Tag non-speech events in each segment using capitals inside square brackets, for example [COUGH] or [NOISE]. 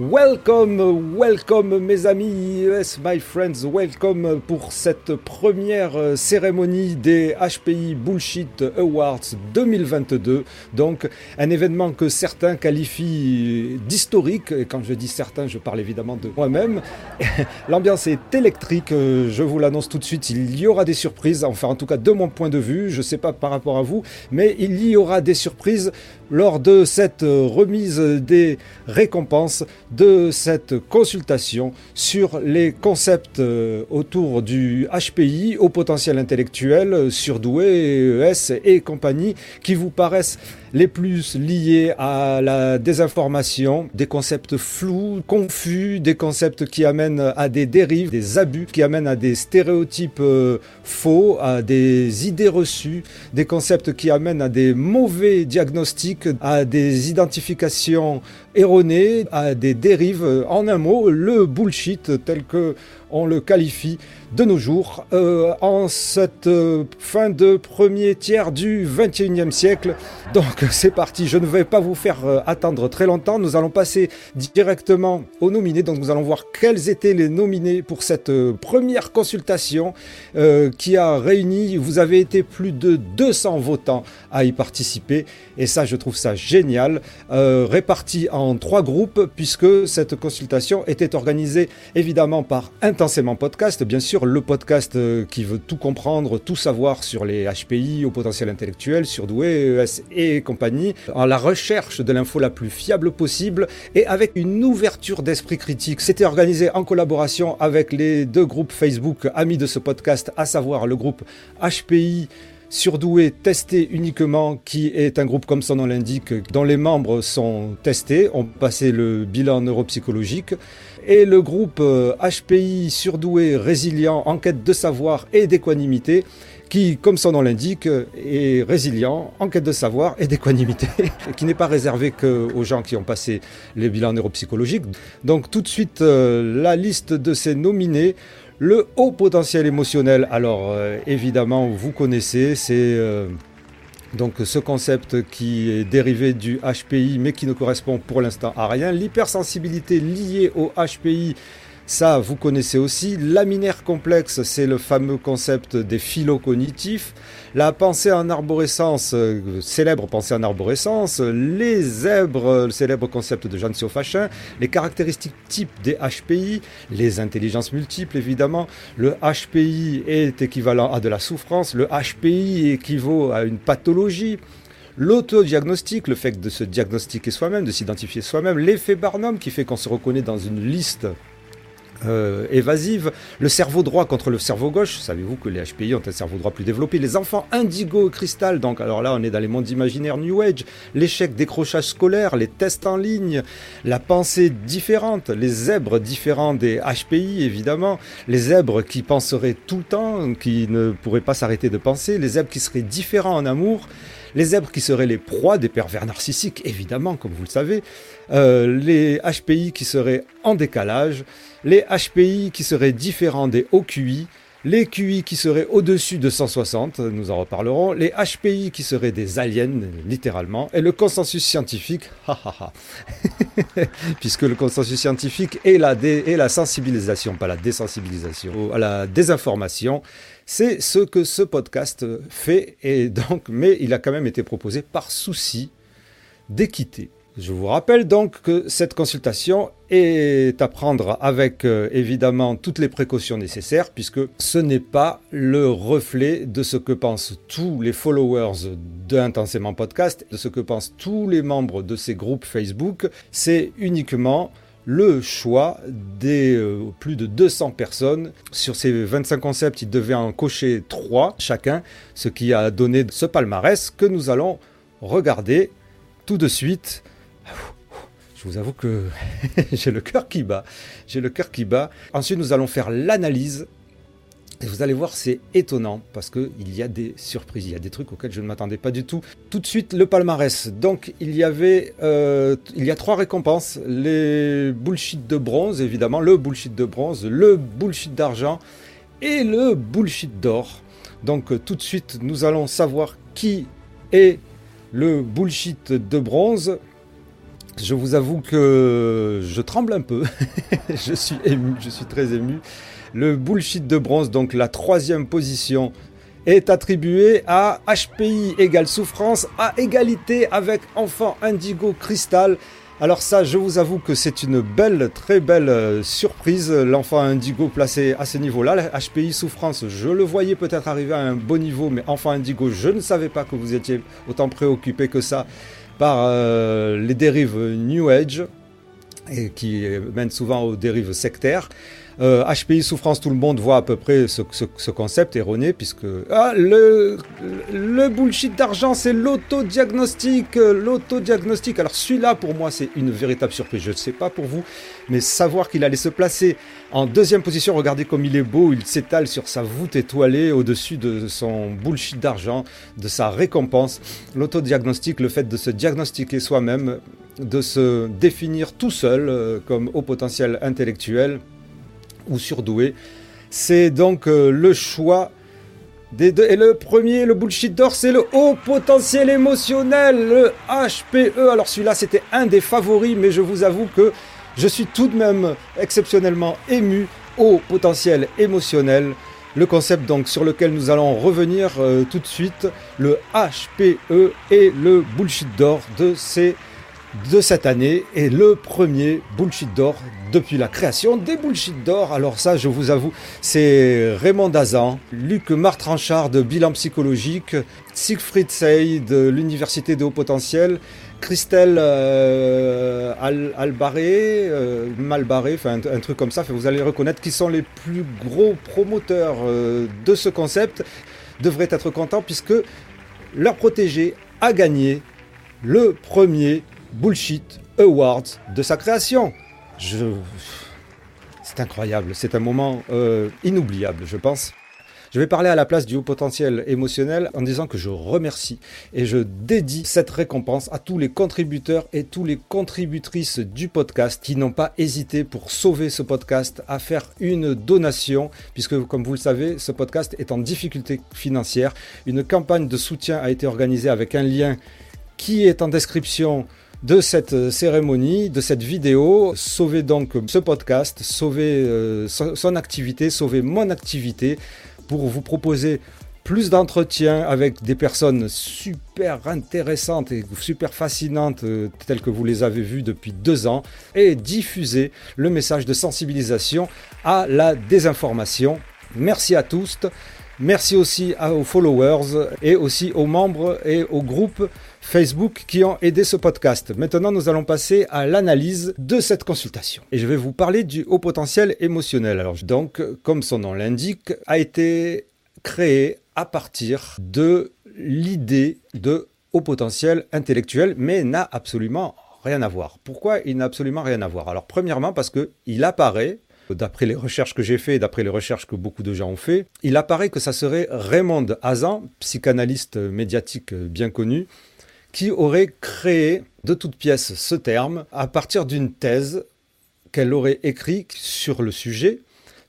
Welcome, welcome mes amis, yes my friends, welcome pour cette première euh, cérémonie des HPI Bullshit Awards 2022. Donc un événement que certains qualifient d'historique, et quand je dis certains, je parle évidemment de moi-même. [LAUGHS] L'ambiance est électrique, euh, je vous l'annonce tout de suite, il y aura des surprises, enfin en tout cas de mon point de vue, je ne sais pas par rapport à vous, mais il y aura des surprises lors de cette euh, remise des récompenses de cette consultation sur les concepts euh, autour du HPI, au potentiel intellectuel, surdoué, ES et compagnie, qui vous paraissent les plus liés à la désinformation, des concepts flous, confus, des concepts qui amènent à des dérives, des abus, qui amènent à des stéréotypes euh, faux, à des idées reçues, des concepts qui amènent à des mauvais diagnostics, à des identifications erronées, à des dérives. En un mot, le bullshit tel que on le qualifie de nos jours, euh, en cette euh, fin de premier tiers du 21e siècle. Donc [LAUGHS] c'est parti, je ne vais pas vous faire euh, attendre très longtemps, nous allons passer directement aux nominés, donc nous allons voir quels étaient les nominés pour cette première consultation qui a réuni, vous avez été plus de 200 votants à y participer, et ça je trouve ça génial, répartis en trois groupes, puisque cette consultation était organisée évidemment par Intensément Podcast, bien sûr le podcast euh, qui veut tout comprendre, tout savoir sur les HPI au potentiel intellectuel, surdoué, ES et compagnie, en la recherche de l'info la plus fiable possible et avec une ouverture d'esprit critique. C'était organisé en collaboration avec les deux groupes Facebook amis de ce podcast, à savoir le groupe HPI Surdoué testé uniquement, qui est un groupe comme son nom l'indique, dont les membres sont testés, ont passé le bilan neuropsychologique, et le groupe HPI euh, Surdoué Résilient, enquête de savoir et d'équanimité, qui, comme son nom l'indique, est résilient, en quête de savoir et d'équanimité, [LAUGHS] qui n'est pas réservé qu'aux gens qui ont passé les bilans neuropsychologiques. Donc tout de suite, euh, la liste de ces nominés. Le haut potentiel émotionnel, alors euh, évidemment, vous connaissez, c'est euh, donc ce concept qui est dérivé du HPI mais qui ne correspond pour l'instant à rien. L'hypersensibilité liée au HPI ça, vous connaissez aussi. Laminaire complexe, c'est le fameux concept des phylocognitifs. La pensée en arborescence, euh, célèbre pensée en arborescence. Les zèbres, le célèbre concept de Jean Fachin. Les caractéristiques types des HPI. Les intelligences multiples, évidemment. Le HPI est équivalent à de la souffrance. Le HPI équivaut à une pathologie. L'autodiagnostic, le fait de se diagnostiquer soi-même, de s'identifier soi-même, l'effet Barnum qui fait qu'on se reconnaît dans une liste euh, évasive, le cerveau droit contre le cerveau gauche. Savez-vous que les HPI ont un cerveau droit plus développé? Les enfants indigo cristal, donc alors là on est dans les mondes imaginaires New Age, l'échec décrochage scolaire, les tests en ligne, la pensée différente, les zèbres différents des HPI évidemment, les zèbres qui penseraient tout le temps, qui ne pourraient pas s'arrêter de penser, les zèbres qui seraient différents en amour, les zèbres qui seraient les proies des pervers narcissiques évidemment comme vous le savez, les HPI qui seraient en décalage, les HPI qui seraient différents des OQI, les QI qui seraient au-dessus de 160, nous en reparlerons, les HPI qui seraient des aliens, littéralement, et le consensus scientifique, [LAUGHS] [LAUGHS] puisque le consensus scientifique est la, la sensibilisation, pas la désensibilisation, à la désinformation, c'est ce que ce podcast fait, et donc, mais il a quand même été proposé par souci d'équité. Je vous rappelle donc que cette consultation est à prendre avec euh, évidemment toutes les précautions nécessaires puisque ce n'est pas le reflet de ce que pensent tous les followers de Intensément Podcast, de ce que pensent tous les membres de ces groupes Facebook. C'est uniquement le choix des euh, plus de 200 personnes. Sur ces 25 concepts, ils devaient en cocher 3 chacun, ce qui a donné ce palmarès que nous allons regarder tout de suite je vous avoue que [LAUGHS] j'ai le cœur qui bat. J'ai le cœur qui bat. Ensuite, nous allons faire l'analyse. Et vous allez voir, c'est étonnant parce qu'il y a des surprises, il y a des trucs auxquels je ne m'attendais pas du tout. Tout de suite, le palmarès. Donc, il y avait, euh, il y a trois récompenses les bullshit de bronze, évidemment, le bullshit de bronze, le bullshit d'argent et le bullshit d'or. Donc, tout de suite, nous allons savoir qui est le bullshit de bronze Je vous avoue que je tremble un peu. [LAUGHS] je suis ému, je suis très ému. Le bullshit de bronze, donc la troisième position, est attribué à HPI égale souffrance à égalité avec Enfant Indigo Cristal. Alors ça, je vous avoue que c'est une belle, très belle euh, surprise, l'enfant indigo placé à ce niveau-là. HPI souffrance, je le voyais peut-être arriver à un beau niveau, mais enfant indigo, je ne savais pas que vous étiez autant préoccupé que ça par euh, les dérives New Age, et qui mènent souvent aux dérives sectaires. HPI euh, souffrance, tout le monde voit à peu près ce, concept erroné, puisque ah, le, le bullshit d'argent, c'est l'autodiagnostic, euh, l'autodiagnostic. Alors celui-là, pour moi, c'est une véritable surprise. Je ne sais pas pour vous, mais savoir qu'il allait se placer en deuxième position, regardez comme il est beau, il s'étale sur sa voûte étoilée au-dessus de son bullshit d'argent, de sa récompense. L'autodiagnostic, le fait de se diagnostiquer soi-même, de se définir tout seul euh, comme haut potentiel intellectuel, ou surdoué. C'est donc euh, le choix des deux. Et le premier, le bullshit d'or, c'est le haut potentiel émotionnel, le HPE. Alors celui-là, c'était un des favoris, mais je vous avoue que je suis tout de même exceptionnellement ému au potentiel émotionnel. Le concept donc sur lequel nous allons revenir euh, tout de suite, le HPE et le bullshit d'or de ces de cette année est le premier bullshit d'or depuis la création des bullshit d'or. Alors ça, je vous avoue, c'est Raymond Dazan, Luc Martranchard de Bilan Psychologique, Siegfried Sey de l'Université de Haut Potentiel, Christelle euh, Albaré, euh, Malbaré, enfin un, truc comme ça, vous allez reconnaître qui sont les plus gros promoteurs euh, de ce concept, devraient être contents puisque leur protégé a gagné le premier Bullshit Awards de sa création. Je... C'est incroyable, c'est un moment euh, inoubliable, je pense. Je vais parler à la place du haut potentiel émotionnel en disant que je remercie et je dédie cette récompense à tous les contributeurs et tous les contributrices du podcast qui n'ont pas hésité pour sauver ce podcast à faire une donation, puisque comme vous le savez, ce podcast est en difficulté financière. Une campagne de soutien a été organisée avec un lien qui est en description de cette cérémonie, de cette vidéo. Sauver donc ce podcast, sauver euh, son activité, sauver mon activité pour vous proposer plus d'entretiens avec des personnes super intéressantes et super fascinantes euh, telles que vous les avez vues depuis deux ans et diffuser le message de sensibilisation à la désinformation. Merci à tous. Merci aussi aux followers et aussi aux membres et aux groupes Facebook qui ont aidé ce podcast. Maintenant, nous allons passer à l'analyse de cette consultation. Et je vais vous parler du haut potentiel émotionnel. Alors, donc, comme son nom l'indique, a été créé à partir de l'idée de haut potentiel intellectuel, mais n'a absolument rien à voir. Pourquoi il n'a absolument rien à voir? Alors, premièrement, parce qu'il apparaît d'après les recherches que j'ai faites, d'après les recherches que beaucoup de gens ont fait, il apparaît que ça serait Raymond Hazan, psychanalyste médiatique bien connu, qui aurait créé de toutes pièces ce terme à partir d'une thèse qu'elle aurait écrite sur le sujet,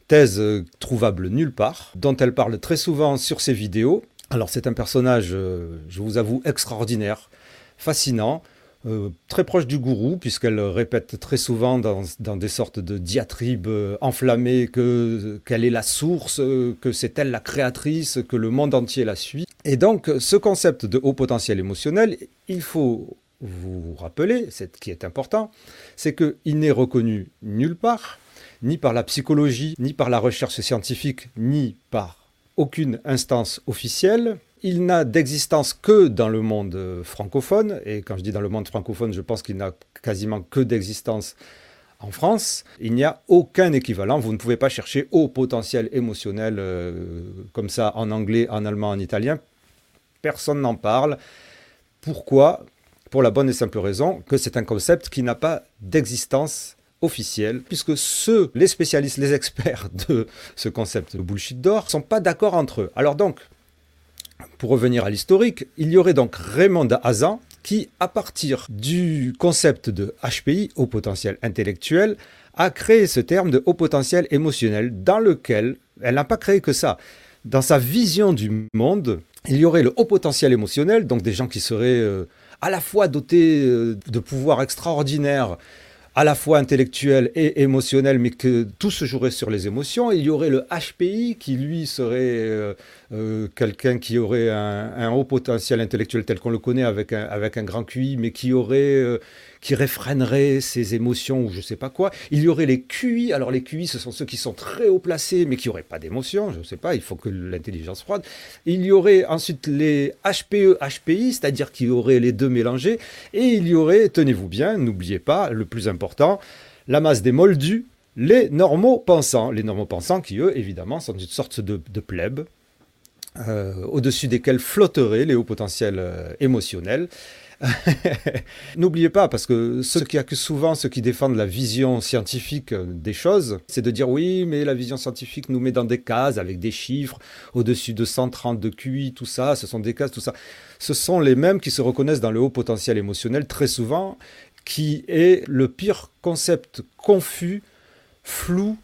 thèse trouvable nulle part, dont elle parle très souvent sur ses vidéos. Alors c'est un personnage, euh, je vous avoue, extraordinaire, fascinant, euh, très proche du gourou, puisqu'elle répète très souvent dans, des sortes de diatribes euh, enflammées que qu'elle est la source, euh, que c'est elle la créatrice, que le monde entier la suit. Et donc, ce concept de haut potentiel émotionnel, il faut vous rappeler, ce qui est important, c'est qu'il n'est reconnu nulle part, ni par la psychologie, ni par la recherche scientifique, ni par aucune instance officielle, il n'a d'existence que dans le monde euh, francophone, et quand je dis dans le monde francophone, je pense qu'il n'a quasiment que d'existence en France. Il n'y a aucun équivalent, vous ne pouvez pas chercher au potentiel émotionnel euh, comme ça en anglais, en allemand, en italien. Personne n'en parle. Pourquoi? Pour la bonne et simple raison que c'est un concept qui n'a pas d'existence officielle, puisque ceux, les spécialistes, les experts [LAUGHS] de ce concept de bullshit d'or, sont pas d'accord entre eux. Alors donc, pour revenir à l'historique, il y aurait donc Raymond Hazan qui, à partir du concept de HPI, haut potentiel intellectuel, a créé ce terme de haut potentiel émotionnel dans lequel elle n'a pas créé que ça. Dans sa vision du monde, il y aurait le haut potentiel émotionnel, donc des gens qui seraient euh, à la fois doté de pouvoirs extraordinaires à la fois intellectuel et émotionnel, mais que tout se jouerait sur les émotions. Il y aurait le HPI qui, lui, serait euh, euh, quelqu'un qui aurait un, haut potentiel intellectuel tel qu'on le connaît avec un, avec un grand QI, mais qui aurait... Euh, qui réfrénerait ses émotions ou je sais pas quoi. Il y aurait les QI. Alors les QI, ce sont ceux qui sont très haut placés mais qui n'auraient pas d'émotions. Je ne sais pas, il faut que l'intelligence froide. Il y aurait ensuite les HPE, HPI, c'est-à-dire qu'il y aurait les deux mélangés. Et il y aurait, tenez-vous bien, n'oubliez pas, le plus important, la masse des moldus, les normaux pensants. Les normaux pensants qui, eux, évidemment, sont une sorte de, de plèbe. Euh, au-dessus desquels flotteraient les hauts potentiels euh, émotionnels. [LAUGHS] N'oubliez pas, parce que ceux qui accusent souvent ceux qui défendent la vision scientifique des choses, c'est de dire oui, mais la vision scientifique nous met dans des cases avec des chiffres au-dessus de 130 de QI, tout ça, ce sont des cases, tout ça. Ce sont les mêmes qui se reconnaissent dans le haut potentiel émotionnel très souvent, qui est le pire concept confus, flou,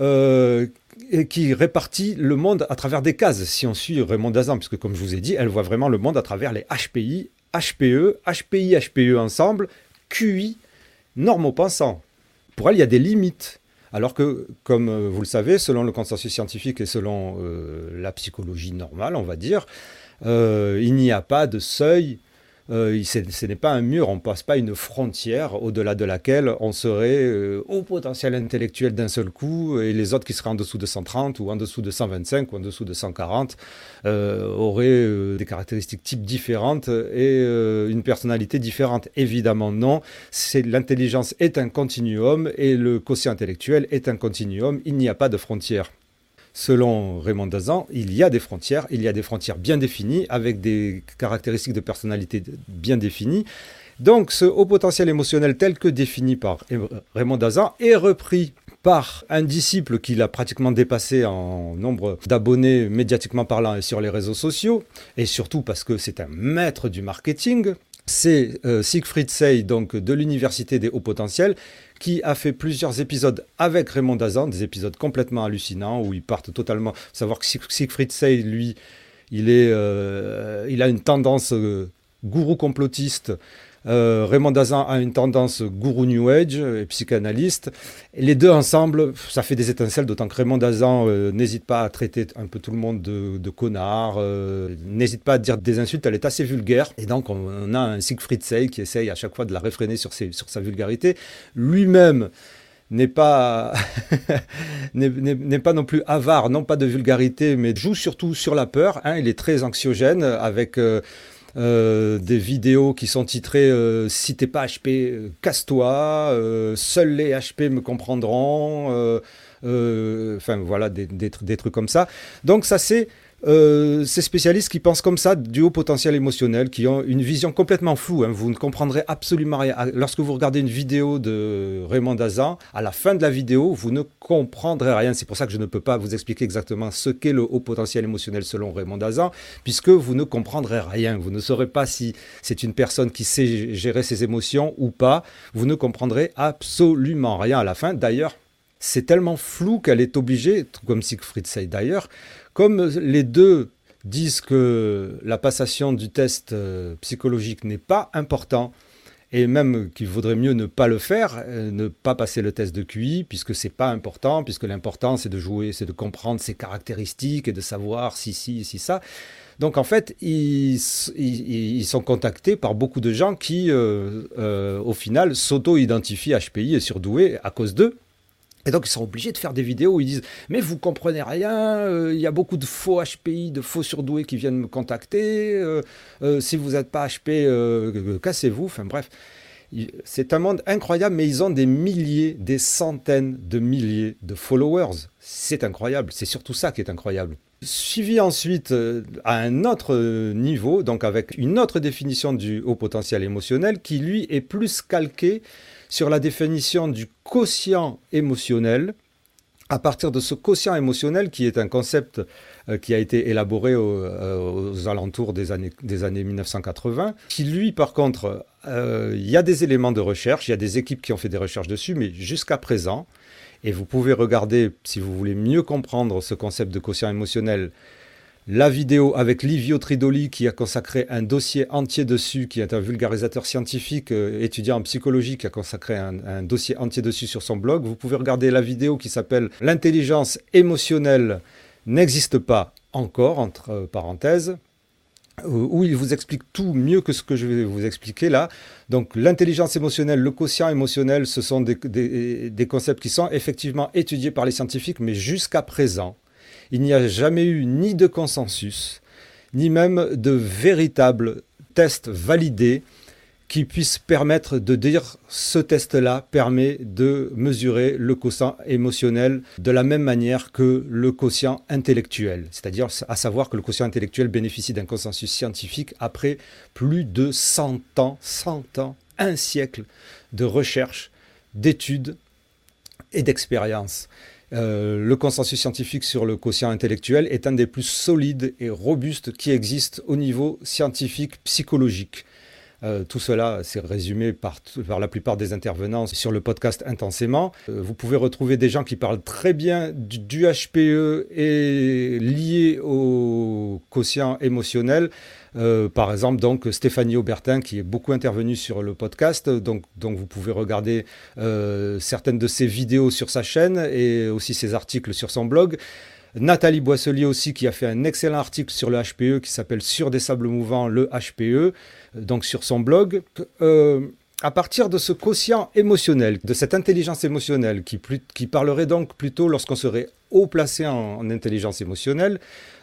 euh, et qui répartit le monde à travers des cases, si on suit Raymond Dazan, puisque comme je vous ai dit, elle voit vraiment le monde à travers les HPI HPE, HPI, HPE ensemble, QI, normopensant. Pour elle, il y a des limites. Alors que, comme euh, vous le savez, selon le consensus scientifique et selon euh, la psychologie normale, on va dire, euh, il n'y a pas de seuil euh, ce n'est pas un mur, on ne passe pas une frontière au-delà de laquelle on serait euh, au potentiel intellectuel d'un seul coup et les autres qui seraient en dessous de 130 ou en dessous de 125 ou en dessous de 140 euh, auraient des caractéristiques types différentes et une personnalité différente. Évidemment non, l'intelligence est un continuum et le quotient intellectuel est un continuum, il n'y a pas de frontière. Selon Raymond Dazan, il y a des frontières, il y a des frontières bien définies, avec des caractéristiques de personnalité bien définies. Donc ce haut potentiel émotionnel tel que défini par Raymond Dazan est repris par un disciple qu'il a pratiquement dépassé en nombre d'abonnés médiatiquement parlant sur les réseaux sociaux, et surtout parce que c'est un maître du marketing, c'est euh, Siegfried Sey, donc de l'Université des Hauts Potentiels, qui a fait plusieurs épisodes avec Raymond Dazan, des épisodes complètement hallucinants où ils partent totalement. Savoir que Siegfried Sey, lui, il, est, euh, il a une tendance euh, gourou complotiste euh, Raymond Dazan a une tendance gourou New Age et psychanalyste. les deux ensemble, ça fait des étincelles, d'autant que Raymond Dazan euh, n'hésite pas à traiter un peu tout le monde de, connard, euh, n'hésite pas à dire des insultes, elle est assez vulgaire. Et donc on, a un Siegfried Sey qui essaye à chaque fois de la réfréner sur, sa vulgarité. Lui-même n'est pas [LAUGHS] n'est pas non plus avare, non pas de vulgarité, mais joue surtout sur la peur. Hein. il est très anxiogène avec des vidéos qui sont titrées euh, Si t'es pas HP, euh, casse-toi, seuls les HP me comprendront, enfin voilà, des, trucs comme ça. Donc ça c'est euh, ces spécialistes qui pensent comme ça du haut potentiel émotionnel, qui ont une vision complètement floue. Hein. Vous ne comprendrez absolument rien. Lorsque vous regardez une vidéo de Raymond Dazan, à la fin de la vidéo, vous ne comprendrez rien. C'est pour ça que je ne peux pas vous expliquer exactement ce qu'est le haut potentiel émotionnel selon Raymond Dazan, puisque vous ne comprendrez rien. Vous ne saurez pas si c'est une personne qui sait gérer ses émotions ou pas. Vous ne comprendrez absolument rien à la fin. D'ailleurs, c'est tellement flou qu'elle est obligée, comme Siegfried Say d'ailleurs, comme les deux disent que la passation du test euh, psychologique n'est pas important, et même qu'il vaudrait mieux ne pas le faire, euh, ne pas passer le test de QI, puisque c'est pas important, puisque l'important c'est de jouer, c'est de comprendre ses caractéristiques et de savoir si, si, si, ça. Donc en fait, ils, sont contactés par beaucoup de gens qui, euh, au final, s'auto-identifient HPI et surdoués à cause d'eux. Et donc ils sont obligés de faire des vidéos où ils disent mais vous comprenez rien, euh, il y a beaucoup de faux HPI, de faux surdoués qui viennent me contacter. Euh, euh, si vous n'êtes pas HP, cassez-vous. Enfin bref, c'est un monde incroyable, mais ils ont des milliers, des centaines de milliers de followers. C'est incroyable. C'est surtout ça qui est incroyable. Suivi ensuite à un autre niveau, donc avec une autre définition du haut potentiel émotionnel, qui lui est plus calqué sur la définition du quotient émotionnel, à partir de ce quotient émotionnel qui est un concept euh, qui a été élaboré euh, aux alentours des années, des années 1980, qui lui par contre, euh, il y a des éléments de recherche, il y a des équipes qui ont fait des recherches dessus, mais jusqu'à présent, et vous pouvez regarder, si vous voulez mieux comprendre ce concept de quotient émotionnel, la vidéo avec Livio Tridoli qui a consacré un dossier entier dessus, qui est un vulgarisateur scientifique, euh, étudiant en psychologie, qui a consacré un, dossier entier dessus sur son blog. Vous pouvez regarder la vidéo qui s'appelle L'intelligence émotionnelle n'existe pas encore, entre euh, parenthèses où il vous explique tout mieux que ce que je vais vous expliquer là. Donc l'intelligence émotionnelle, le quotient émotionnel, ce sont des, concepts qui sont effectivement étudiés par les scientifiques, mais jusqu'à présent, il n'y a jamais eu ni de consensus, ni même de véritables tests validés qui puissent permettre de dire ce test-là permet de mesurer le quotient émotionnel de la même manière que le quotient intellectuel. C'est-à-dire à savoir que le quotient intellectuel bénéficie d'un consensus scientifique après plus de 100 ans, 100 ans, un siècle de recherche, d'études et d'expériences. Euh, le consensus scientifique sur le quotient intellectuel est un des plus solides et robustes qui existent au niveau scientifique psychologique. Euh, tout cela, c'est résumé par, la plupart des intervenants sur le podcast intensément. Euh, vous pouvez retrouver des gens qui parlent très bien du, HPE et lié au quotient émotionnel. Euh, par exemple, donc Stéphanie Aubertin, qui est beaucoup intervenue sur le podcast, donc, vous pouvez regarder certaines de ses vidéos sur sa chaîne et aussi ses articles sur son blog. Nathalie Boisselier aussi, qui a fait un excellent article sur le HPE qui s'appelle Sur des sables mouvants, le HPE donc sur son blog, euh, à partir de ce quotient émotionnel, de cette intelligence émotionnelle, qui parlerait donc plutôt lorsqu'on serait haut placé en, intelligence émotionnelle,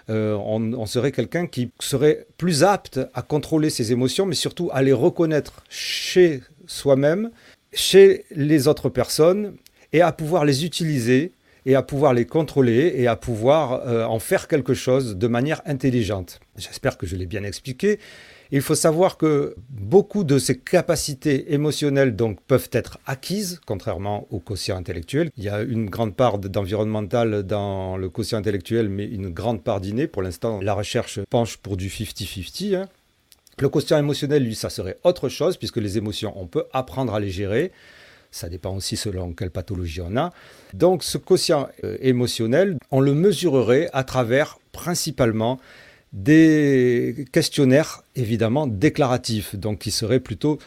euh, on, serait quelqu'un qui serait plus apte à contrôler ses émotions, mais surtout à les reconnaître chez soi-même, chez les autres personnes, et à pouvoir les utiliser et à pouvoir les contrôler et à pouvoir euh, en faire quelque chose de manière intelligente. J'espère que je l'ai bien expliqué. Il faut savoir que beaucoup de ces capacités émotionnelles donc, peuvent être acquises, contrairement au quotient intellectuel. Il y a une grande part d'environnemental dans le quotient intellectuel, mais une grande part d'inné. Pour l'instant, la recherche penche pour du 50-50. Hein. Le quotient émotionnel, lui, ça serait autre chose, puisque les émotions, on peut apprendre à les gérer. Ça dépend aussi selon quelle pathologie on a. Donc ce quotient euh, émotionnel, on le mesurerait à travers principalement des questionnaires évidemment déclaratifs, donc qui seraient plutôt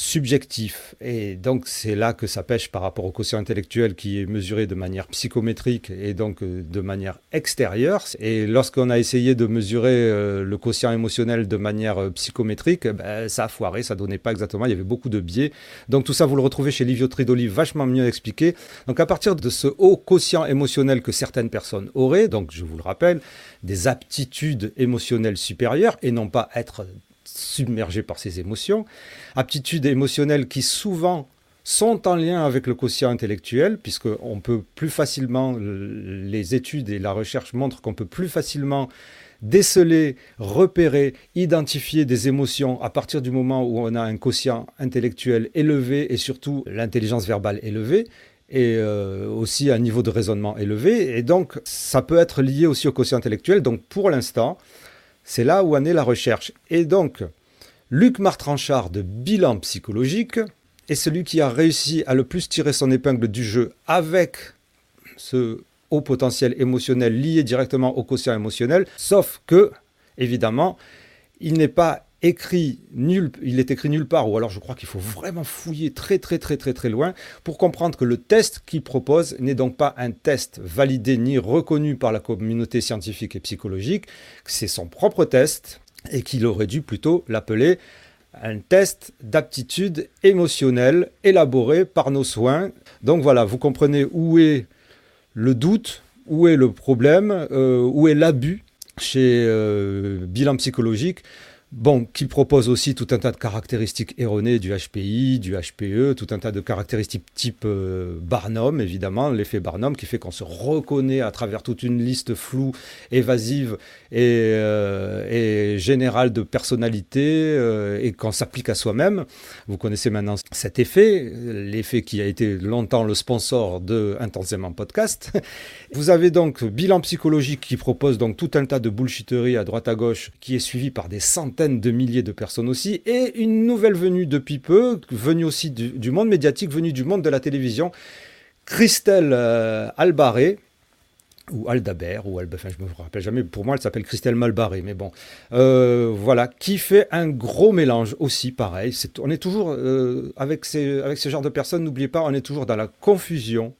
subjectif. Et donc c'est là que ça pêche par rapport au quotient intellectuel qui est mesuré de manière psychométrique et donc euh, de manière extérieure. Et lorsqu'on a essayé de mesurer euh, le quotient émotionnel de manière euh, psychométrique, ben, ça a foiré, ça donnait pas exactement, il y avait beaucoup de biais. Donc tout ça, vous le retrouvez chez Livio Tridoli, vachement mieux expliqué. Donc à partir de ce haut quotient émotionnel que certaines personnes auraient, donc je vous le rappelle, des aptitudes émotionnelles supérieures et non pas être submergé par ses émotions, aptitudes émotionnelles qui souvent sont en lien avec le quotient intellectuel, puisqu'on peut plus facilement, les études et la recherche montrent qu'on peut plus facilement déceler, repérer, identifier des émotions à partir du moment où on a un quotient intellectuel élevé et surtout l'intelligence verbale élevée et euh, aussi un niveau de raisonnement élevé. Et donc, ça peut être lié aussi au quotient intellectuel. Donc, pour l'instant, c'est là où en est la recherche. Et donc, Luc Martranchard de Bilan psychologique est celui qui a réussi à le plus tirer son épingle du jeu avec ce haut potentiel émotionnel lié directement au quotient émotionnel, sauf que, évidemment, il n'est pas écrit nul, il est écrit nulle part, ou alors je crois qu'il faut vraiment fouiller très très très très très loin pour comprendre que le test qu'il propose n'est donc pas un test validé ni reconnu par la communauté scientifique et psychologique, c'est son propre test et qu'il aurait dû plutôt l'appeler un test d'aptitude émotionnelle élaboré par nos soins. Donc voilà, vous comprenez où est le doute, où est le problème, euh, où est l'abus chez euh, Bilan Psychologique. Bon, qui propose aussi tout un tas de caractéristiques erronées du HPI, du HPE, tout un tas de caractéristiques type euh, Barnum, évidemment, l'effet Barnum qui fait qu'on se reconnaît à travers toute une liste floue, évasive et, euh, générale de personnalités euh, et qu'on s'applique à soi-même. Vous connaissez maintenant cet effet, l'effet qui a été longtemps le sponsor de Intensément Podcast. Vous avez donc Bilan psychologique qui propose donc tout un tas de bullshitteries à droite à gauche qui est suivi par des centaines de milliers de personnes aussi, et une nouvelle venue depuis peu, venue aussi du, monde médiatique, venue du monde de la télévision, Christelle euh, Albaré, ou Aldabert, ou Alba, enfin je me rappelle jamais, pour moi elle s'appelle Christelle Malbarré, mais bon, euh, voilà, qui fait un gros mélange aussi, pareil, on est toujours, euh, avec, ces, avec ce genre de personnes, n'oubliez pas, on est toujours dans la confusion,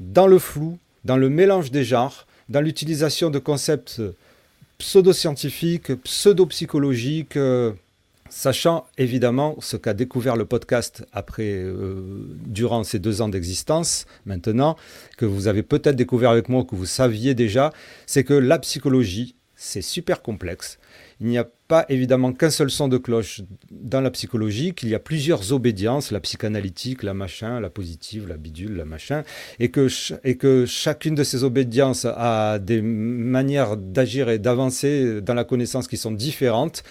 dans le flou, dans le mélange des genres, dans l'utilisation de concepts pseudo-scientifiques, pseudo-psychologiques, euh, sachant évidemment ce qu'a découvert le podcast après, euh, durant ces deux ans d'existence, maintenant, que vous avez peut-être découvert avec moi, que vous saviez déjà, c'est que la psychologie, c'est super complexe. Il n'y a pas évidemment qu'un seul son de cloche dans la psychologie, qu'il y a plusieurs obédiences, la psychanalytique, la machin, la positive, la bidule, la machin, et que, et que chacune de ces obédiences a des manières d'agir et d'avancer dans la connaissance qui sont différentes,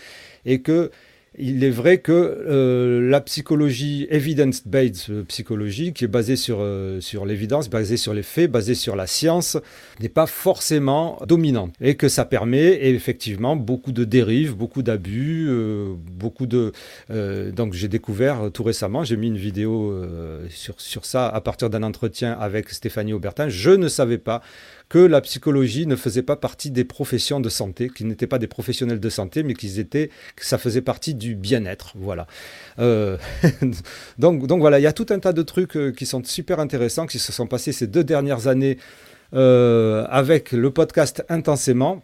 et que il est vrai que euh, la psychologie evidence-based euh, psychologie, qui est basée sur, euh, sur l'évidence, basée sur les faits, basée sur la science, n'est pas forcément dominante. Et que ça permet effectivement beaucoup de dérives, beaucoup d'abus, beaucoup de... donc j'ai découvert tout récemment, j'ai mis une vidéo sur, sur ça à partir d'un entretien avec Stéphanie Aubertin. Je ne savais pas que la psychologie ne faisait pas partie des professions de santé, qu'ils n'étaient pas des professionnels de santé, mais qu'ils étaient, que ça faisait partie du bien-être. Voilà. Euh, [LAUGHS] donc, voilà, il y a tout un tas de trucs euh, qui sont super intéressants, qui se sont passés ces deux dernières années euh, avec le podcast intensément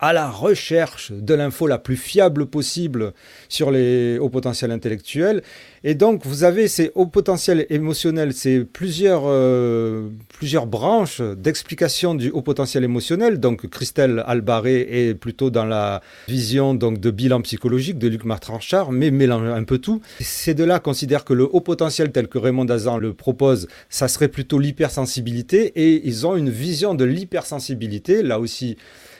à la recherche de l'info la plus fiable possible sur les hauts potentiels intellectuels. Et donc, vous avez ces hauts potentiels émotionnels, c'est plusieurs, euh, plusieurs branches d'explication du haut potentiel émotionnel. Donc, Christelle Albaré est plutôt dans la vision donc, de bilan psychologique de Luc Martranchard, mais mélange un peu tout. Ces deux-là considèrent que le haut potentiel, tel que Raymond Dazan le propose, ça serait plutôt l'hypersensibilité. Et ils ont une vision de l'hypersensibilité, là aussi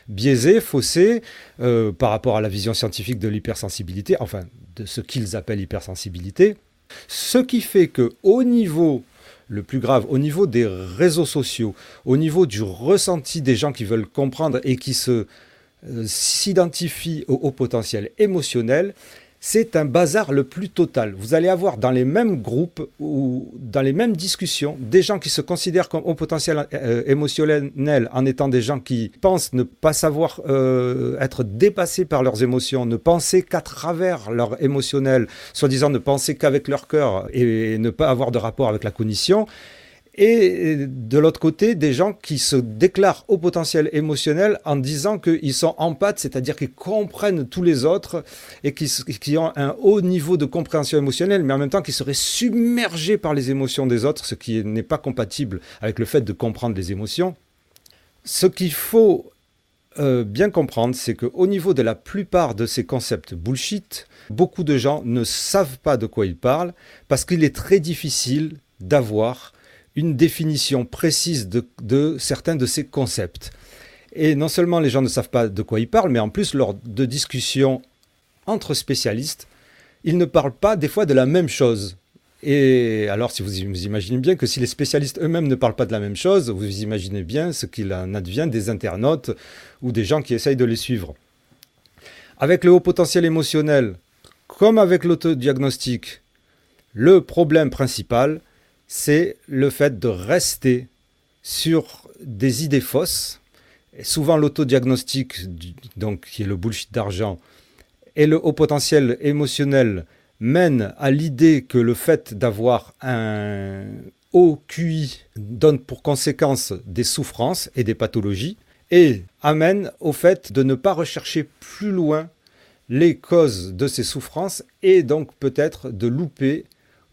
biaisé, faussé euh, par rapport à la vision scientifique de l'hypersensibilité, enfin de ce qu'ils appellent hypersensibilité. Ce qui fait que au niveau le plus grave, au niveau des réseaux sociaux, au niveau du ressenti des gens qui veulent comprendre et qui se euh, s'identifient au haut potentiel émotionnel, c'est un bazar le plus total. Vous allez avoir dans les mêmes groupes ou dans les mêmes discussions des gens qui se considèrent comme au potentiel euh, émotionnel en étant des gens qui pensent ne pas savoir euh, être dépassés par leurs émotions, ne penser qu'à travers leur émotionnel, soi-disant ne penser qu'avec leur cœur et ne pas avoir de rapport avec la cognition et de l'autre côté, des gens qui se déclarent au potentiel émotionnel en disant qu'ils sont empathes, c'est-à-dire qu'ils comprennent tous les autres et qui, ont un haut niveau de compréhension émotionnelle, mais en même temps qui seraient submergés par les émotions des autres, ce qui n'est pas compatible avec le fait de comprendre les émotions. Ce qu'il faut euh, bien comprendre, c'est qu'au niveau de la plupart de ces concepts bullshit, beaucoup de gens ne savent pas de quoi ils parlent parce qu'il est très difficile d'avoir une définition précise de, certains de ces concepts. Et non seulement les gens ne savent pas de quoi ils parlent, mais en plus, lors de discussions entre spécialistes, ils ne parlent pas des fois de la même chose. Et alors, si vous, imaginez bien que si les spécialistes eux-mêmes ne parlent pas de la même chose, vous imaginez bien ce qu'il en advient des internautes ou des gens qui essayent de les suivre. Avec le haut potentiel émotionnel, comme avec l'autodiagnostic, le problème principal, c'est le fait de rester sur des idées fausses. Et souvent l'autodiagnostic, donc qui est le bullshit d'argent, et le haut potentiel émotionnel mène à l'idée que le fait d'avoir un haut QI donne pour conséquence des souffrances et des pathologies, et amène au fait de ne pas rechercher plus loin les causes de ces souffrances et donc peut-être de louper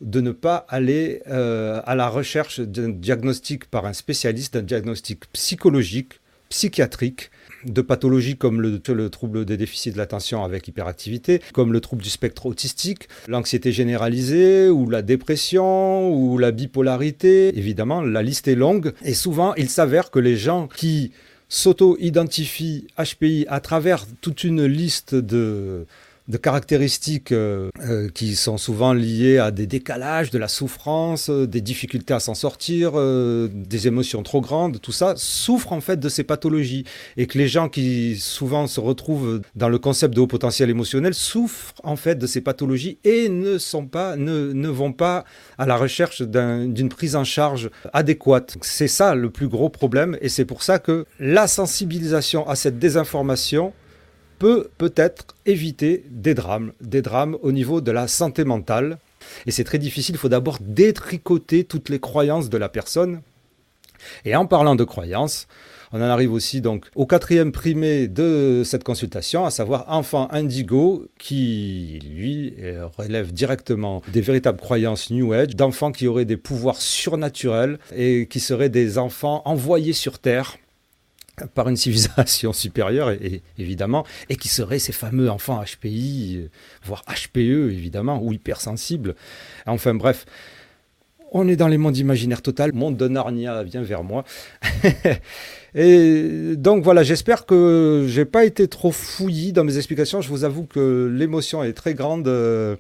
de ne pas aller euh, à la recherche d'un diagnostic par un spécialiste, d'un diagnostic psychologique, psychiatrique, de pathologies comme le, le, trouble des déficits de l'attention avec hyperactivité, comme le trouble du spectre autistique, l'anxiété généralisée ou la dépression ou la bipolarité. Évidemment, la liste est longue et souvent il s'avère que les gens qui s'auto-identifient HPI à travers toute une liste de de caractéristiques euh, euh, qui sont souvent liées à des décalages, de la souffrance, euh, des difficultés à s'en sortir, des émotions trop grandes, tout ça souffre en fait de ces pathologies. Et que les gens qui souvent se retrouvent dans le concept de haut potentiel émotionnel souffrent en fait de ces pathologies et ne sont pas, ne, ne vont pas à la recherche d'une prise en charge adéquate. C'est ça le plus gros problème et c'est pour ça que la sensibilisation à cette désinformation peut peut-être éviter des drames, des drames au niveau de la santé mentale. Et c'est très difficile, il faut d'abord détricoter toutes les croyances de la personne. Et en parlant de croyances, on en arrive aussi donc au quatrième primé de cette consultation, à savoir enfant indigo, qui lui relève directement des véritables croyances New Age, d'enfants qui auraient des pouvoirs surnaturels et qui seraient des enfants envoyés sur Terre par une civilisation [LAUGHS] supérieure, et, évidemment, et qui seraient ces fameux enfants HPI, euh, voire HPE, évidemment, ou hypersensibles. Enfin bref, on est dans les mondes imaginaires total. Monde de Narnia vient vers moi. [LAUGHS] et donc voilà, j'espère que j'ai pas été trop fouillis dans mes explications. Je vous avoue que l'émotion est très grande euh,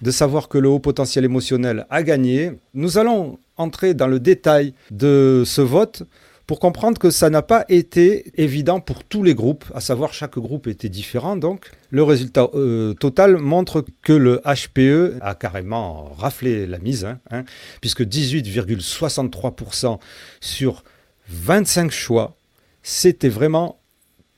de savoir que le haut potentiel émotionnel a gagné. Nous allons entrer dans le détail de ce vote pour comprendre que ça n'a pas été évident pour tous les groupes, à savoir chaque groupe était différent donc. Le résultat euh, total montre que le HPE a carrément raflé la mise, hein, hein, puisque 18,63% sur 25 choix, c'était vraiment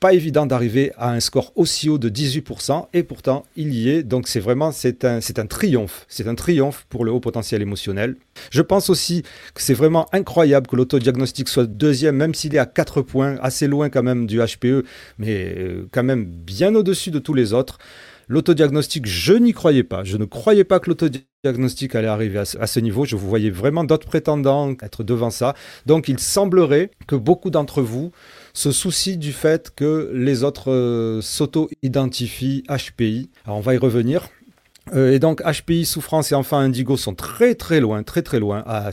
pas évident d'arriver à un score aussi haut de 18%, et pourtant il y est. Donc c'est vraiment c'est un, un triomphe. C'est un triomphe pour le haut potentiel émotionnel. Je pense aussi que c'est vraiment incroyable que l'autodiagnostic soit deuxième, même s'il est à 4 points, assez loin quand même du HPE, mais euh, quand même bien au-dessus de tous les autres. L'autodiagnostic, je n'y croyais pas. Je ne croyais pas que l'autodiagnostic allait arriver à ce, niveau. Je vous voyais vraiment d'autres prétendants être devant ça. Donc il semblerait que beaucoup d'entre vous se soucie du fait que les autres euh, s'auto-identifient HPI. Alors on va y revenir. Euh, et donc HPI, souffrance et enfin indigo sont très très loin, très très loin, à,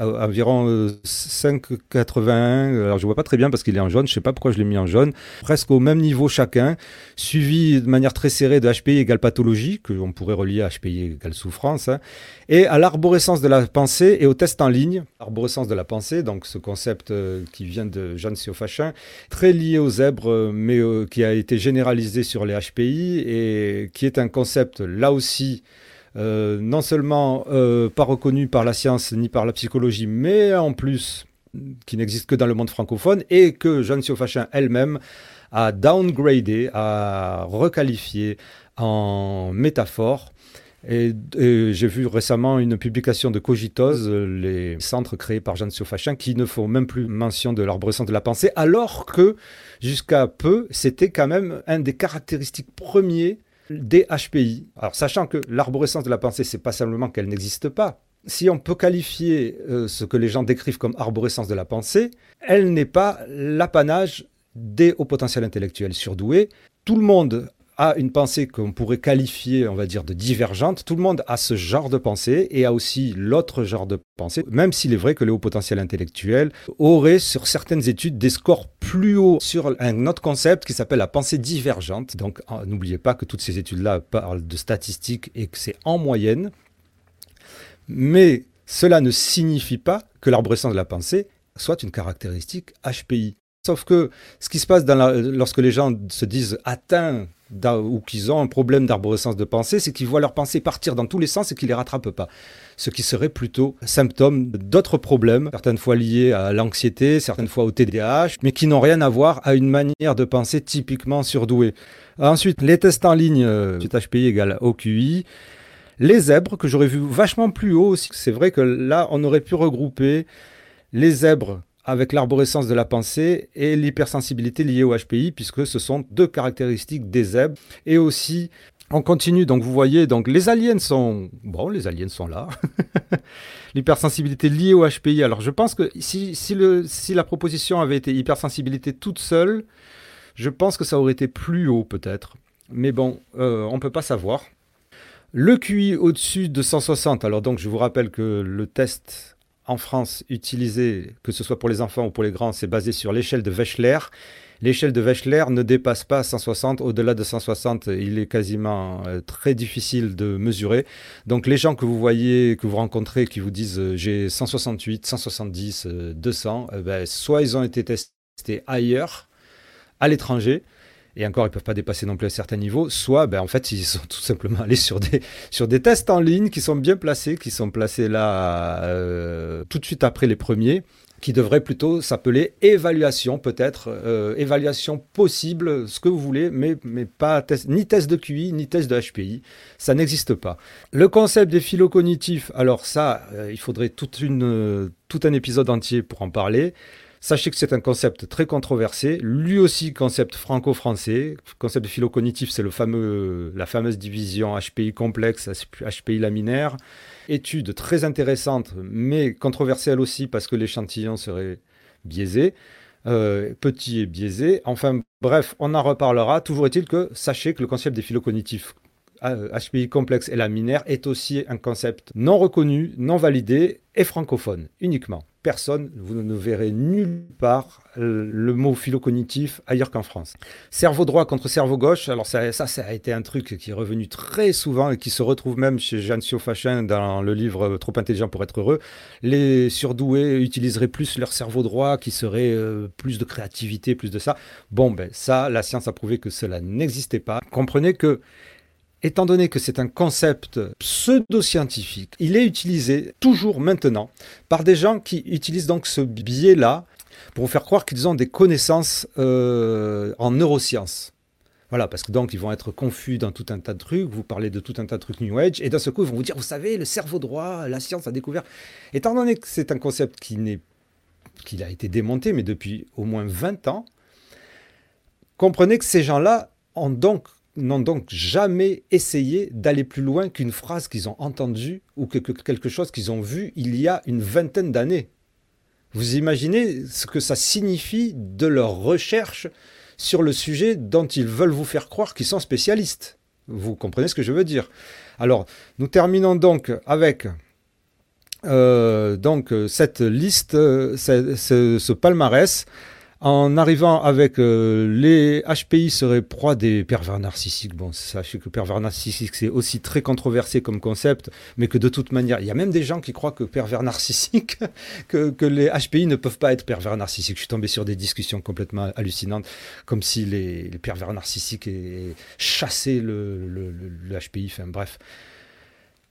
environ 5,81. Euh, Alors je vois pas très bien parce qu'il est en jaune, je sais pas pourquoi je l'ai mis en jaune. Presque au même niveau chacun, suivi de manière très serrée de HPI égale pathologie, que on pourrait relier à HPI égale souffrance, hein, et à l'arborescence de la pensée et au test en ligne. Arborescence de la pensée, donc ce concept euh, qui vient de Jeanne Siofachin, très lié aux zèbres, mais qui a été généralisé sur les HPI et qui est un concept là aussi euh, non seulement euh, pas reconnu par la science ni par la psychologie, mais en plus qui n'existe que dans le monde francophone et que Jeanne Siofachin elle-même a downgradé, a requalifié en métaphore. Et, j'ai vu récemment une publication de Cogitose, les centres créés par Jeanne Siofachin, qui ne font même plus mention de l'arborescence de la pensée, alors que jusqu'à peu, c'était quand même un des caractéristiques premiers des HPI. Alors, sachant que l'arborescence de la pensée, c'est pas simplement qu'elle n'existe pas. Si on peut qualifier euh, ce que les gens décrivent comme arborescence de la pensée, elle n'est pas l'apanage des hauts potentiels intellectuels surdoués. Tout le monde a une pensée qu'on pourrait qualifier, on va dire, de divergente. Tout le monde a ce genre de pensée et a aussi l'autre genre de pensée, même s'il est vrai que les hauts potentiels intellectuels auraient, sur certaines études, des scores plus hauts sur un autre concept qui s'appelle la pensée divergente. Donc, ah, n'oubliez pas que toutes ces études-là parlent de statistiques et que c'est en moyenne. Mais cela ne signifie pas que l'arborescence de la pensée soit une caractéristique HPI. Sauf que ce qui se passe lorsque les gens se disent atteints ou qu'ils ont un problème d'arborescence de pensée, c'est qu'ils voient leur pensée partir dans tous les sens et qu'ils les rattrapent pas. Ce qui serait plutôt symptôme d'autres problèmes, certaines fois liés à l'anxiété, certaines fois au TDAH, mais qui n'ont rien à voir à une manière de penser typiquement surdouée. Ensuite, les tests en ligne, euh, HPI égale OQI. Les zèbres, que j'aurais vu vachement plus haut aussi. C'est vrai que là, on aurait pu regrouper les zèbres avec l'arborescence de la pensée et l'hypersensibilité liée au HPI, puisque ce sont deux caractéristiques des zèbres. Et aussi, on continue, donc vous voyez, donc les aliens sont... Bon, les aliens sont là. [LAUGHS] L'hypersensibilité liée au HPI. Alors je pense que si, si, le, si la proposition avait été hypersensibilité toute seule, je pense que ça aurait été plus haut peut-être. Mais bon, euh, on ne peut pas savoir. Le QI au-dessus de 160, alors donc je vous rappelle que le test en France utilisé, que ce soit pour les enfants ou pour les grands, c'est basé sur l'échelle de Wechsler. L'échelle de Wechsler ne dépasse pas 160. Au-delà de 160, il est quasiment euh, très difficile de mesurer. Donc les gens que vous voyez, que vous rencontrez, qui vous disent euh, j'ai 168, 170, 200, ben, soit ils ont été testés ailleurs, à l'étranger, et encore ils peuvent pas dépasser non plus un certain niveau, soit ben, en fait ils sont [LAUGHS] tout simplement allés sur des, sur des tests en ligne qui sont bien placés, qui sont placés là euh, tout de suite après les premiers, qui devrait plutôt s'appeler évaluation peut-être, euh, évaluation possible, ce que vous voulez, mais, mais pas ni test de QI, ni test de HPI, ça n'existe pas. Le concept des phylocognitifs, alors ça, euh, il faudrait tout un épisode entier pour en parler. Sachez que c'est un concept très controversé, lui aussi concept franco-français. Concept de c'est le fameux, la fameuse division HPI complexe, HPI laminaire. Étude très intéressante, mais controversée elle aussi parce que l'échantillon serait biaisé. Euh, petit et biaisé. Enfin bref, on en reparlera. Toujours est-il que sachez que le concept des phylocognitifs HPI euh, complexe et laminaire est aussi un concept non reconnu, non validé et francophone uniquement personne, vous ne verrez nulle part le mot phylocognitif ailleurs qu'en France. Cerveau droit contre cerveau gauche, alors ça, ça, a été un truc qui est revenu très souvent et qui se retrouve même chez Jeanne Fachin dans le livre Trop intelligent pour être heureux. Les surdoués utiliseraient plus leur cerveau droit, qui serait euh, plus de créativité, plus de ça. Bon, ben ça, la science a prouvé que cela n'existait pas. Comprenez que Étant donné que c'est un concept pseudo-scientifique, il est utilisé toujours maintenant par des gens qui utilisent donc ce biais-là pour vous faire croire qu'ils ont des connaissances euh, en neurosciences. Voilà, parce que donc ils vont être confus dans tout un tas de trucs, vous parlez de tout un tas de trucs New Age, et d'un seul coup ils vont vous dire, vous savez, le cerveau droit, la science a découvert. Étant donné que c'est un concept qui, n'est, qui a été démonté, mais depuis au moins 20 ans, comprenez que ces gens-là ont donc n'ont donc jamais essayé d'aller plus loin qu'une phrase qu'ils ont entendue ou que, quelque chose qu'ils ont vu il y a une vingtaine d'années. Vous imaginez ce que ça signifie de leur recherche sur le sujet dont ils veulent vous faire croire qu'ils sont spécialistes. Vous comprenez ce que je veux dire? Alors, nous terminons donc avec euh, cette liste, euh, ce palmarès en arrivant avec euh, les HPI seraient proie des pervers narcissiques. Bon, sachez que pervers narcissique, c'est aussi très controversé comme concept, mais que de toute manière, il y a même des gens qui croient que pervers narcissique, [LAUGHS] que, les HPI ne peuvent pas être pervers narcissiques. Je suis tombé sur des discussions complètement hallucinantes, comme si les, pervers narcissiques chassaient le, le, le HPI. Enfin bref.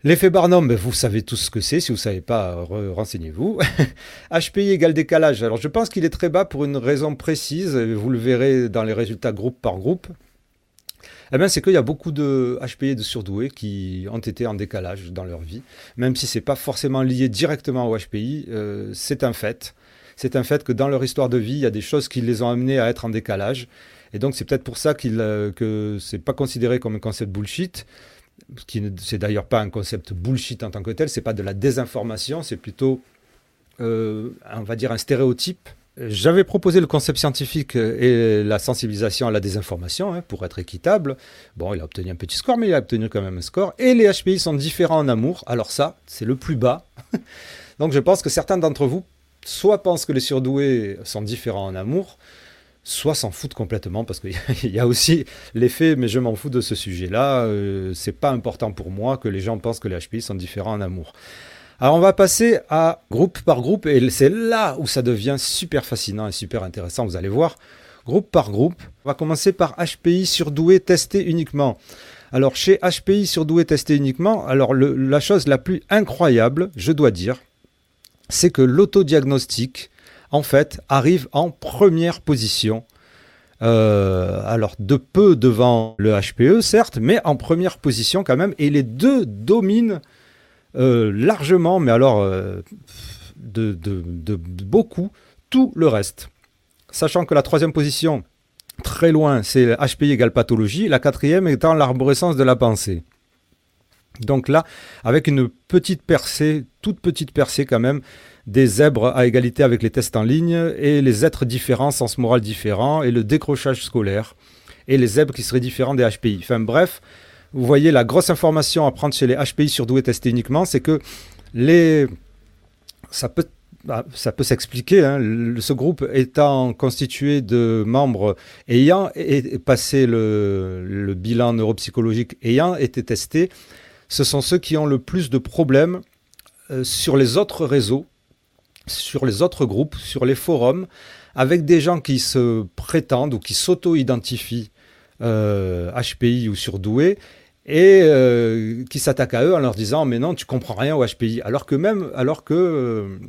L'effet Barnum, ben, vous savez tous ce que c'est. Si vous ne savez pas, renseignez-vous. [LAUGHS] HPI égale décalage. Alors je pense qu'il est très bas pour une raison précise. Vous le verrez dans les résultats groupe par groupe. Eh bien, c'est qu'il y a beaucoup de HPI de surdoués qui ont été en décalage dans leur vie. Même si ce n'est pas forcément lié directement au HPI, euh, c'est un fait. C'est un fait que dans leur histoire de vie, il y a des choses qui les ont amenés à être en décalage. Et donc, c'est peut-être pour ça euh, que ce n'est pas considéré comme un concept bullshit qui c'est d'ailleurs pas un concept bullshit en tant que tel, c'est pas de la désinformation, c'est plutôt, euh, on va dire, un stéréotype. J'avais proposé le concept scientifique et la sensibilisation à la désinformation hein, pour être équitable. Bon, il a obtenu un petit score, mais il a obtenu quand même un score. Et les HPI sont différents en amour. Alors ça, c'est le plus bas. [LAUGHS] Donc je pense que certains d'entre vous soit pensent que les surdoués sont différents en amour, soit s'en foutent complètement parce qu'il [LAUGHS] y a aussi l'effet mais je m'en fous de ce sujet-là, euh, c'est pas important pour moi que les gens pensent que les HPI sont différents en amour. Alors on va passer à groupe par groupe et c'est là où ça devient super fascinant et super intéressant, vous allez voir. Groupe par groupe, on va commencer par HPI surdoué testé uniquement. Alors chez HPI surdoué testé uniquement, alors la chose la plus incroyable, je dois dire, c'est que l'autodiagnostic en fait, arrive en première position. Euh, alors de peu devant le HPE, certes, mais en première position quand même. Et les deux dominent euh, largement, mais alors euh, de, de, beaucoup, tout le reste. Sachant que la troisième position, très loin, c'est HPI égale pathologie. La quatrième étant l'arborescence de la pensée. Donc là, avec une petite percée, toute petite percée quand même, des zèbres à égalité avec les tests en ligne et les êtres différents, sens moral différent et le décrochage scolaire et les zèbres qui seraient différents des HPI. Enfin bref, vous voyez la grosse information à prendre chez les HPI surdoués testés uniquement, c'est que les ça peut bah, ça peut s'expliquer. Hein. Ce groupe étant constitué de membres ayant passé le, bilan neuropsychologique, ayant été testés, ce sont ceux qui ont le plus de problèmes euh, sur les autres réseaux, sur les autres groupes, sur les forums, avec des gens qui se prétendent ou qui s'auto-identifient HPI euh, ou surdoués et euh, qui s'attaquent à eux en leur disant mais non tu comprends rien au HPI alors que même alors que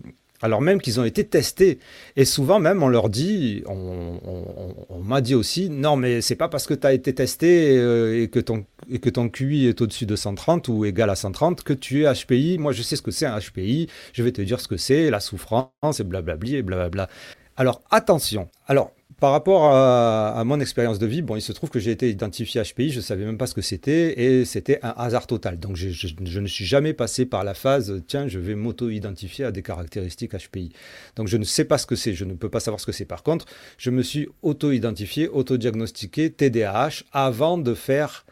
alors même qu'ils ont été testés. Et souvent même, on leur dit, on, m'a dit aussi, non mais c'est pas parce que tu as été testé euh, et, que ton, et que ton QI est au-dessus de 130 ou égal à 130 que tu es HPI. Moi je sais ce que c'est un HPI, je vais te dire ce que c'est, la souffrance et blablabli et blablabla. Alors attention, alors par rapport à, mon expérience de vie, bon, il se trouve que j'ai été identifié HPI, je ne savais même pas ce que c'était, et c'était un hasard total. Donc je, ne suis jamais passé par la phase, tiens, je vais m'auto-identifier à des caractéristiques HPI. Donc je ne sais pas ce que c'est, je ne peux pas savoir ce que c'est. Par contre, je me suis auto-identifié, auto-diagnostiqué TDAH avant de faire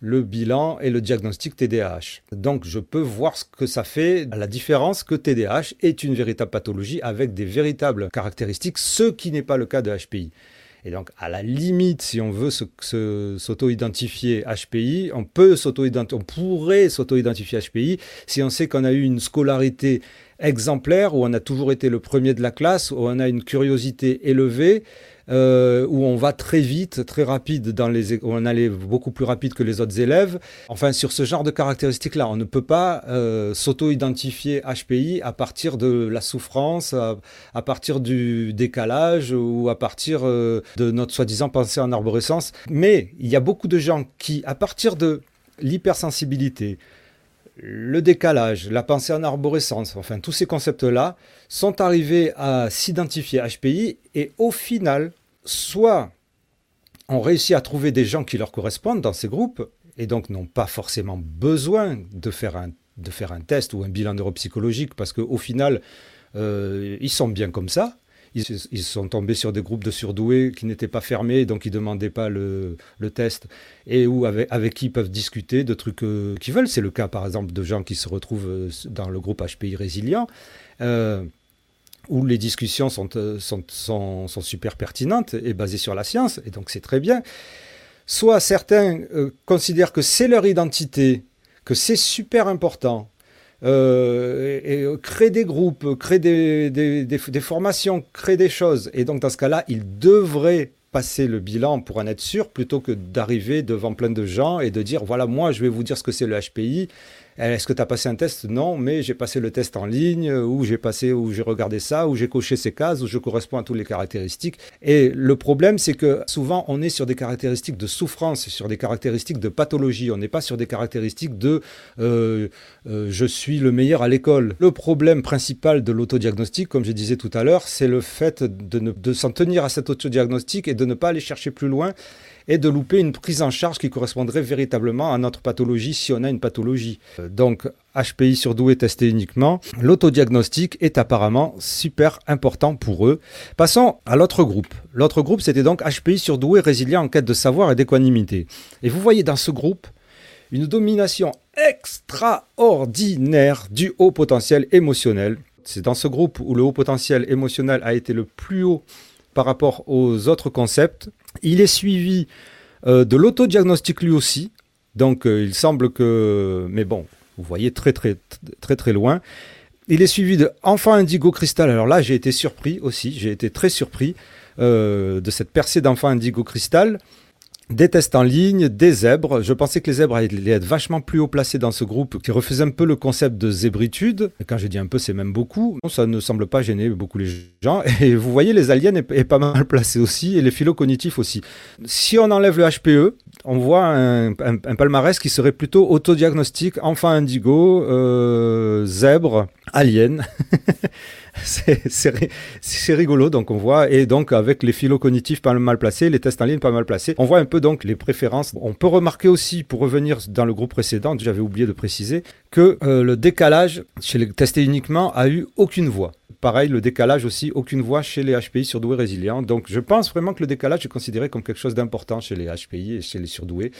le bilan et le diagnostic TDAH. Donc je peux voir ce que ça fait, la différence que TDAH est une véritable pathologie avec des véritables caractéristiques, ce qui n'est pas le cas de HPI. Et donc, à la limite, si on veut s'auto-identifier HPI, on peut s'auto-identifier, on pourrait s'auto-identifier HPI si on sait qu'on a eu une scolarité exemplaire, où on a toujours été le premier de la classe, où on a une curiosité élevée, euh, où on va très vite, très rapide, dans on allait beaucoup plus rapide que les autres élèves. Enfin, sur ce genre de caractéristiques-là, on ne peut pas euh, s'auto-identifier HPI à partir de la souffrance, à, partir du décalage ou à partir euh, de notre soi-disant pensée en arborescence. Mais il y a beaucoup de gens qui, à partir de l'hypersensibilité, le décalage, la pensée en arborescence, enfin tous ces concepts-là sont arrivés à s'identifier HPI et au final, soit on réussit à trouver des gens qui leur correspondent dans ces groupes et donc n'ont pas forcément besoin de faire un, test ou un bilan neuropsychologique parce qu'au final, euh, ils sont bien comme ça ils, sont tombés sur des groupes de surdoués qui n'étaient pas fermés, donc ils ne demandaient pas le, test, et où avec, qui ils peuvent discuter de trucs euh, qu'ils veulent. C'est le cas, par exemple, de gens qui se retrouvent euh, dans le groupe HPI résilient. Euh, où les discussions sont, sont, super pertinentes et basées sur la science, et donc c'est très bien. Soit certains considèrent que c'est leur identité, que c'est super important, euh, et, créer des groupes, créer des, formations, créer des choses. Et donc dans ce cas-là, il devrait passer le bilan pour en être sûr plutôt que d'arriver devant plein de gens et de dire voilà moi je vais vous dire ce que c'est le HPI est-ce que tu as passé un test? Non, mais j'ai passé le test en ligne, ou j'ai passé, ou j'ai regardé ça, ou j'ai coché ces cases, où je corresponds à toutes les caractéristiques. Et le problème, c'est que souvent, on est sur des caractéristiques de souffrance, sur des caractéristiques de pathologie. On n'est pas sur des caractéristiques de euh, euh, je suis le meilleur à l'école. Le problème principal de l'autodiagnostic, comme je disais tout à l'heure, c'est le fait de, de s'en tenir à cet autodiagnostic et de ne pas aller chercher plus loin et de louper une prise en charge qui correspondrait véritablement à notre pathologie si on a une pathologie. Euh, donc HPI surdoué testé uniquement, l'autodiagnostic est apparemment super important pour eux. Passons à l'autre groupe. L'autre groupe, c'était donc HPI surdoué résilient en quête de savoir et d'équanimité. Et vous voyez dans ce groupe une domination extraordinaire du haut potentiel émotionnel. C'est dans ce groupe où le haut potentiel émotionnel a été le plus haut par rapport aux autres concepts. Il est suivi euh, de l'autodiagnostic lui aussi. Donc euh, il semble que... Mais bon, vous voyez très très très très loin. Il est suivi de Enfant Indigo Cristal. Alors là, j'ai été surpris aussi. J'ai été très surpris euh, de cette percée d'Enfant Indigo Cristal des tests en ligne, des zèbres. Je pensais que les zèbres allaient être vachement plus haut placés dans ce groupe qui refusait un peu le concept de zébritude. Et quand j'ai dit un peu, c'est même beaucoup. Ça ne semble pas gêner beaucoup les gens. [LAUGHS] Et vous voyez, les aliens est, pas mal placés aussi et les phylocognitifs aussi. Si on enlève le HPE, on voit un, palmarès qui serait plutôt autodiagnostique, enfant indigo, euh, zèbre, alien. [LAUGHS] [LAUGHS] c'est rigolo, donc on voit, et donc avec les philo cognitifs pas mal placés, les tests en ligne pas mal placés, on voit un peu donc les préférences. On peut remarquer aussi, pour revenir dans le groupe précédent, j'avais oublié de préciser, que euh, le décalage chez les testés uniquement a eu aucune voix. Pareil, le décalage aussi, aucune voix chez les HPI surdoués résilients. Donc je pense vraiment que le décalage est considéré comme quelque chose d'important chez les HPI et chez les surdoués.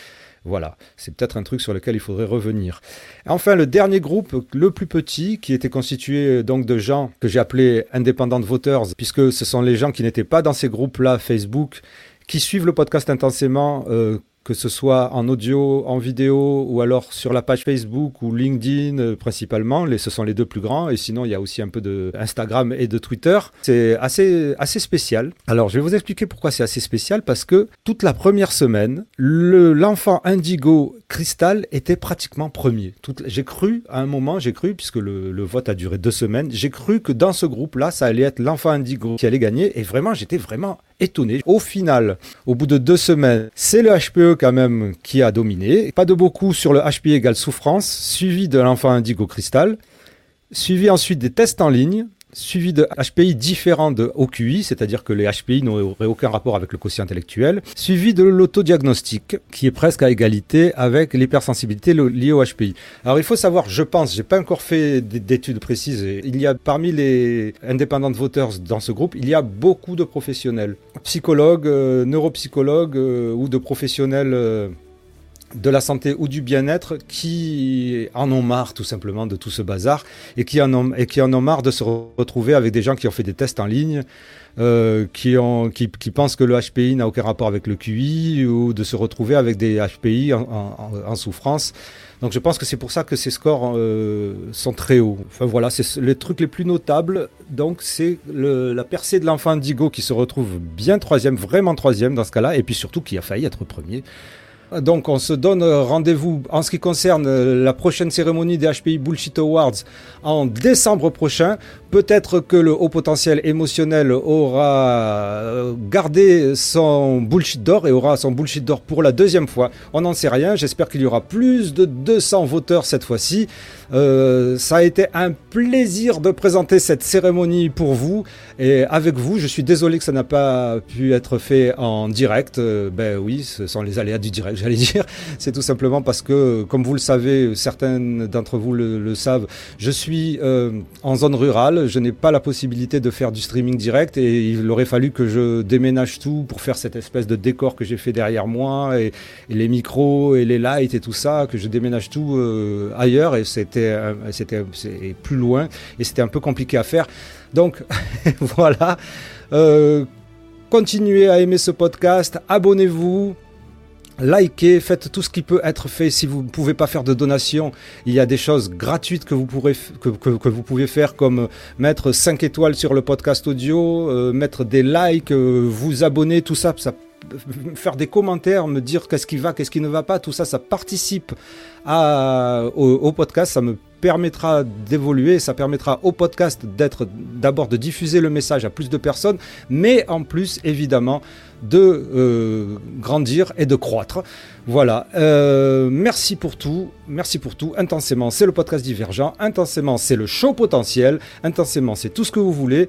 Voilà, c'est peut-être un truc sur lequel il faudrait revenir. Enfin, le dernier groupe, le plus petit, qui était constitué donc de gens que j'ai appelés independent voters, puisque ce sont les gens qui n'étaient pas dans ces groupes-là Facebook, qui suivent le podcast intensément, euh, que ce soit en audio, en vidéo ou alors sur la page Facebook ou LinkedIn euh, principalement. Ce sont les deux plus grands. Et sinon, il y a aussi un peu de Instagram et de Twitter. C'est assez, assez spécial. Alors, je vais vous expliquer pourquoi c'est assez spécial. Parce que toute la première semaine, l'enfant indigo cristal était pratiquement premier. J'ai cru, à un moment, j'ai cru, puisque le vote a duré deux semaines, j'ai cru que dans ce groupe-là, ça allait être l'enfant indigo qui allait gagner. Et vraiment, j'étais vraiment Au final, au bout de deux semaines, c'est le HPE quand même qui a dominé. Pas de beaucoup sur le HPE égale souffrance, suivi de l'enfant indigo cristal, suivi ensuite des tests en ligne, suivi de HPI différents de OQI, c'est-à-dire que les HPI n'auraient aucun rapport avec le quotient intellectuel, suivi de l'autodiagnostic, qui est presque à égalité avec l'hypersensibilité liée au HPI. Alors il faut savoir, je pense, j'ai pas encore fait d'études précises, il y a parmi les independent voters dans ce groupe, il y a beaucoup de professionnels, psychologues, euh, neuropsychologues euh, ou de professionnels euh, de la santé ou du bien-être qui en ont marre tout simplement de tout ce bazar et qui en ont, et qui en ont marre de se retrouver avec des gens qui ont fait des tests en ligne, euh, qui, ont, qui, pensent que le HPI n'a aucun rapport avec le QI ou de se retrouver avec des HPI en, souffrance. Donc je pense que c'est pour ça que ces scores euh, sont très hauts. Enfin voilà, c'est les trucs les plus notables. Donc c'est la percée de l'enfant Indigo qui se retrouve bien troisième, vraiment troisième dans ce cas-là, et puis surtout qui a failli être premier. Donc on se donne rendez-vous en ce qui concerne la prochaine cérémonie des HPI Bullshit Awards en décembre prochain. Peut-être que le haut potentiel émotionnel aura euh, gardé son bullshit d'or et aura son bullshit d'or pour la deuxième fois. On n'en sait rien. J'espère qu'il y aura plus de 200 voteurs cette fois-ci. Euh, ça a été un plaisir de présenter cette cérémonie pour vous et avec vous. Je suis désolé que ça n'a pas pu être fait en direct. Euh, ben oui, ce sont les aléas du direct, j'allais [LAUGHS] dire. C'est tout simplement parce que, comme vous le savez, certains d'entre vous le, savent, je suis en zone rurale je n'ai pas la possibilité de faire du streaming direct et il aurait fallu que je déménage tout pour faire cette espèce de décor que j'ai fait derrière moi et, les micros et les lights et tout ça, que je déménage tout euh, ailleurs et c'était c'était plus loin et c'était un peu compliqué à faire. Donc [LAUGHS] voilà. Euh, continuez à aimer ce podcast, abonnez-vous, likez, faites tout ce qui peut être fait. Si vous ne pouvez pas faire de donation, il y a des choses gratuites que vous, pourrez, que, vous pouvez faire comme mettre 5 étoiles sur le podcast audio, euh, mettre des likes, euh, vous abonner, tout ça, ça faire des commentaires, me dire qu'est-ce qui va, qu'est-ce qui ne va pas, tout ça, ça participe à, au, podcast, ça me permettra d'évoluer, ça permettra au podcast d'être d'abord de diffuser le message à plus de personnes, mais en plus évidemment de euh, grandir et de croître. Voilà. Euh, merci pour tout. Merci pour tout. Intensément, c'est le podcast divergent. Intensément, c'est le show potentiel. Intensément, c'est tout ce que vous voulez.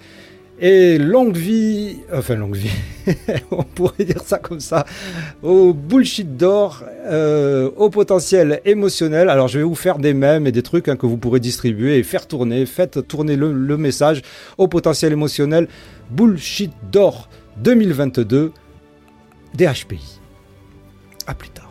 Et longue vie, enfin longue vie, [LAUGHS] on pourrait dire ça comme ça, au bullshit d'or, euh, au potentiel émotionnel. Alors je vais vous faire des mèmes et des trucs hein, que vous pourrez distribuer et faire tourner. Faites tourner le, le message au potentiel émotionnel. Bullshit d'or 2022 DHPI. A plus tard.